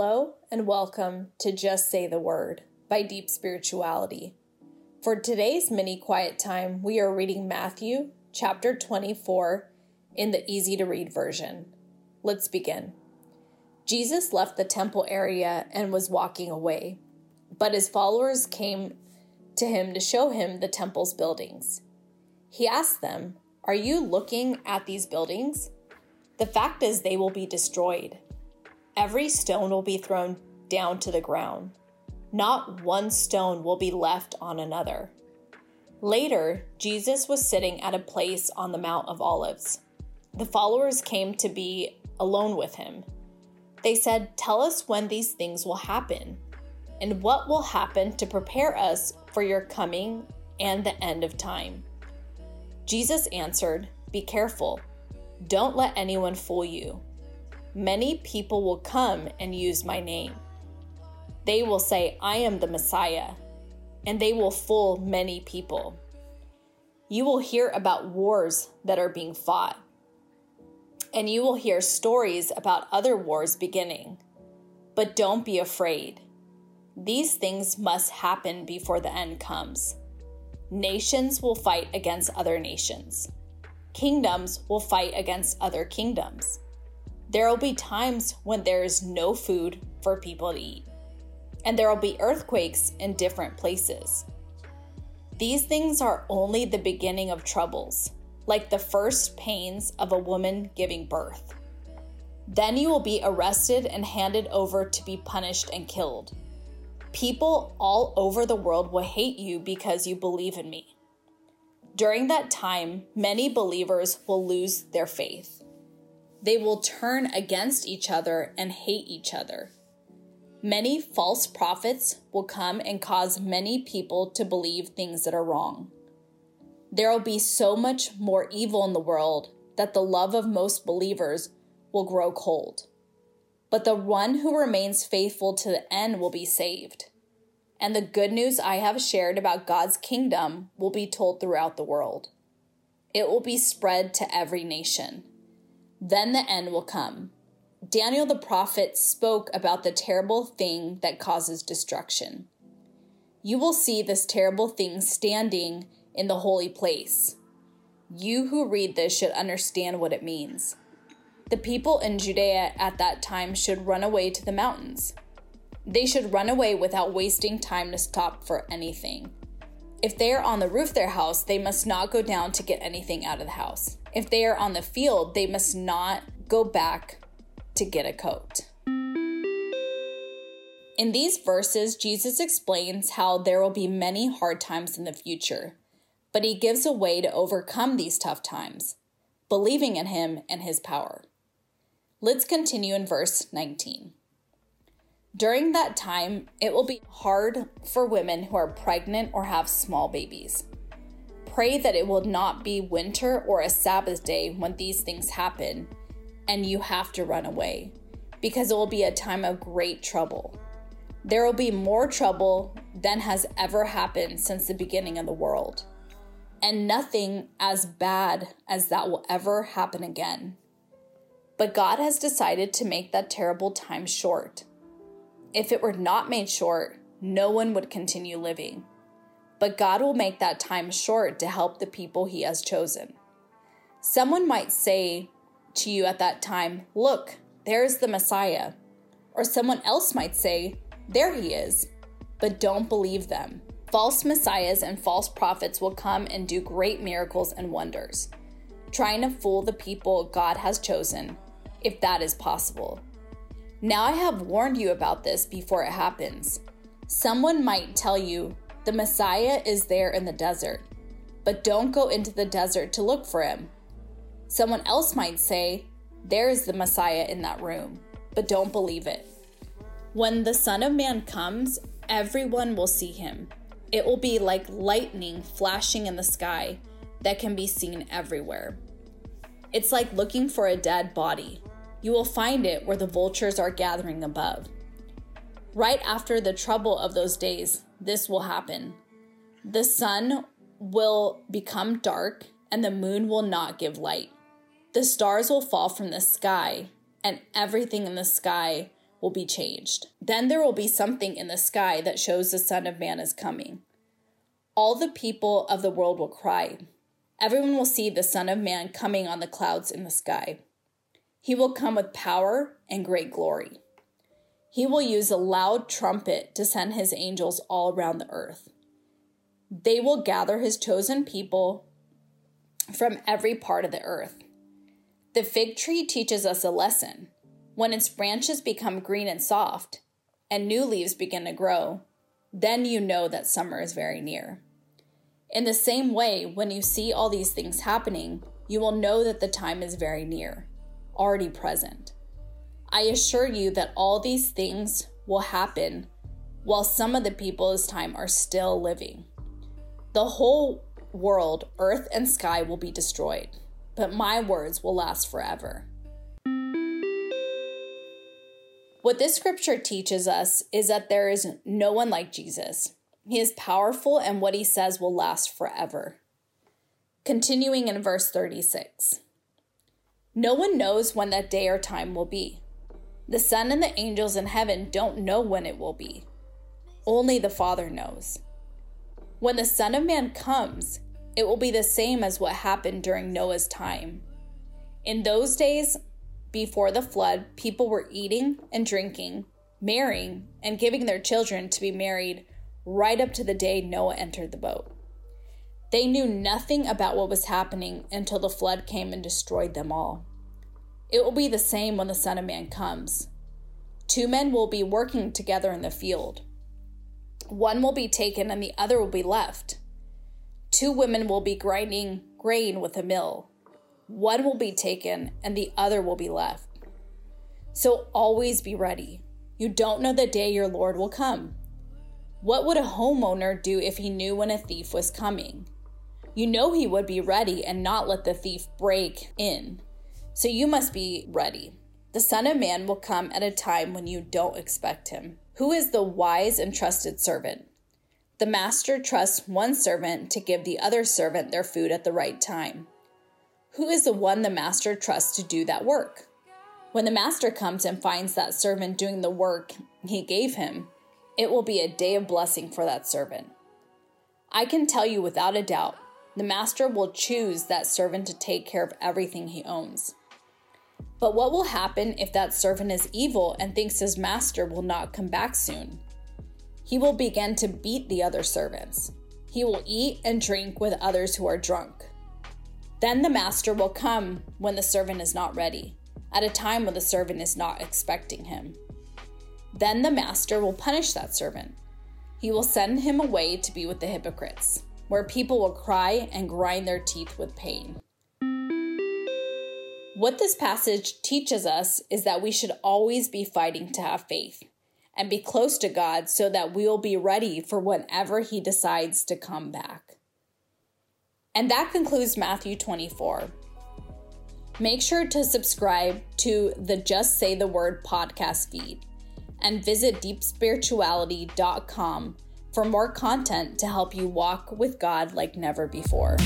Hello and welcome to Just Say the Word by Deep Spirituality. For today's mini quiet time, we are reading Matthew chapter 24 in the easy to read version. Let's begin. Jesus left the temple area and was walking away, but his followers came to him to show him the temple's buildings. He asked them, Are you looking at these buildings? The fact is, they will be destroyed Every stone will be thrown down to the ground. Not one stone will be left on another. Later, Jesus was sitting at a place on the Mount of Olives. The followers came to be alone with him. They said, Tell us when these things will happen, and what will happen to prepare us for your coming and the end of time. Jesus answered, Be careful. Don't let anyone fool you Many people will come and use my name. They will say, I am the Messiah, and they will fool many people. You will hear about wars that are being fought, and you will hear stories about other wars beginning. But don't be afraid. These things must happen before the end comes. Nations will fight against other nations, kingdoms will fight against other kingdoms there will be times when there is no food for people to eat, and there will be earthquakes in different places. These things are only the beginning of troubles, like the first pains of a woman giving birth. Then you will be arrested and handed over to be punished and killed. People all over the world will hate you because you believe in me. During that time, many believers will lose their faith. They will turn against each other and hate each other. Many false prophets will come and cause many people to believe things that are wrong. There will be so much more evil in the world that the love of most believers will grow cold. But the one who remains faithful to the end will be saved. And the good news I have shared about God's kingdom will be told throughout the world. It will be spread to every nation. Then the end will come. Daniel the prophet spoke about the terrible thing that causes destruction. You will see this terrible thing standing in the holy place. You who read this should understand what it means. The people in Judea at that time should run away to the mountains. They should run away without wasting time to stop for anything. If they are on the roof of their house, they must not go down to get anything out of the house. If they are on the field, they must not go back to get a coat. In these verses, Jesus explains how there will be many hard times in the future, but he gives a way to overcome these tough times, believing in him and his power. Let's continue in verse 19. During that time, it will be hard for women who are pregnant or have small babies. Pray that it will not be winter or a Sabbath day when these things happen and you have to run away, because it will be a time of great trouble. There will be more trouble than has ever happened since the beginning of the world, and nothing as bad as that will ever happen again. But God has decided to make that terrible time short. If it were not made short, no one would continue living but God will make that time short to help the people He has chosen. Someone might say to you at that time, Look, there's the Messiah. Or someone else might say, There he is. But don't believe them. False messiahs and false prophets will come and do great miracles and wonders, trying to fool the people God has chosen, if that is possible. Now I have warned you about this before it happens. Someone might tell you, the Messiah is there in the desert, but don't go into the desert to look for him. Someone else might say, There is the Messiah in that room, but don't believe it. When the Son of Man comes, everyone will see him. It will be like lightning flashing in the sky that can be seen everywhere. It's like looking for a dead body. You will find it where the vultures are gathering above. Right after the trouble of those days, this will happen. The sun will become dark, and the moon will not give light. The stars will fall from the sky, and everything in the sky will be changed. Then there will be something in the sky that shows the Son of Man is coming. All the people of the world will cry. Everyone will see the Son of Man coming on the clouds in the sky. He will come with power and great glory. He will use a loud trumpet to send his angels all around the earth. They will gather his chosen people from every part of the earth. The fig tree teaches us a lesson. When its branches become green and soft, and new leaves begin to grow, then you know that summer is very near. In the same way, when you see all these things happening, you will know that the time is very near, already present. I assure you that all these things will happen while some of the people this time are still living. The whole world, earth and sky, will be destroyed, but my words will last forever. What this scripture teaches us is that there is no one like Jesus. He is powerful, and what he says will last forever. Continuing in verse 36 No one knows when that day or time will be. The Son and the angels in heaven don't know when it will be. Only the Father knows. When the Son of Man comes, it will be the same as what happened during Noah's time. In those days, before the flood, people were eating and drinking, marrying, and giving their children to be married right up to the day Noah entered the boat. They knew nothing about what was happening until the flood came and destroyed them all. It will be the same when the Son of Man comes. Two men will be working together in the field. One will be taken and the other will be left. Two women will be grinding grain with a mill. One will be taken and the other will be left. So always be ready. You don't know the day your Lord will come. What would a homeowner do if he knew when a thief was coming? You know he would be ready and not let the thief break in. So you must be ready. The Son of Man will come at a time when you don't expect him. Who is the wise and trusted servant? The master trusts one servant to give the other servant their food at the right time. Who is the one the master trusts to do that work? When the master comes and finds that servant doing the work he gave him, it will be a day of blessing for that servant. I can tell you without a doubt, the master will choose that servant to take care of everything he owns. But what will happen if that servant is evil and thinks his master will not come back soon? He will begin to beat the other servants. He will eat and drink with others who are drunk. Then the master will come when the servant is not ready, at a time when the servant is not expecting him. Then the master will punish that servant. He will send him away to be with the hypocrites, where people will cry and grind their teeth with pain. What this passage teaches us is that we should always be fighting to have faith and be close to God so that we will be ready for whenever He decides to come back. And that concludes Matthew 24. Make sure to subscribe to the Just Say the Word podcast feed and visit deepspirituality.com for more content to help you walk with God like never before.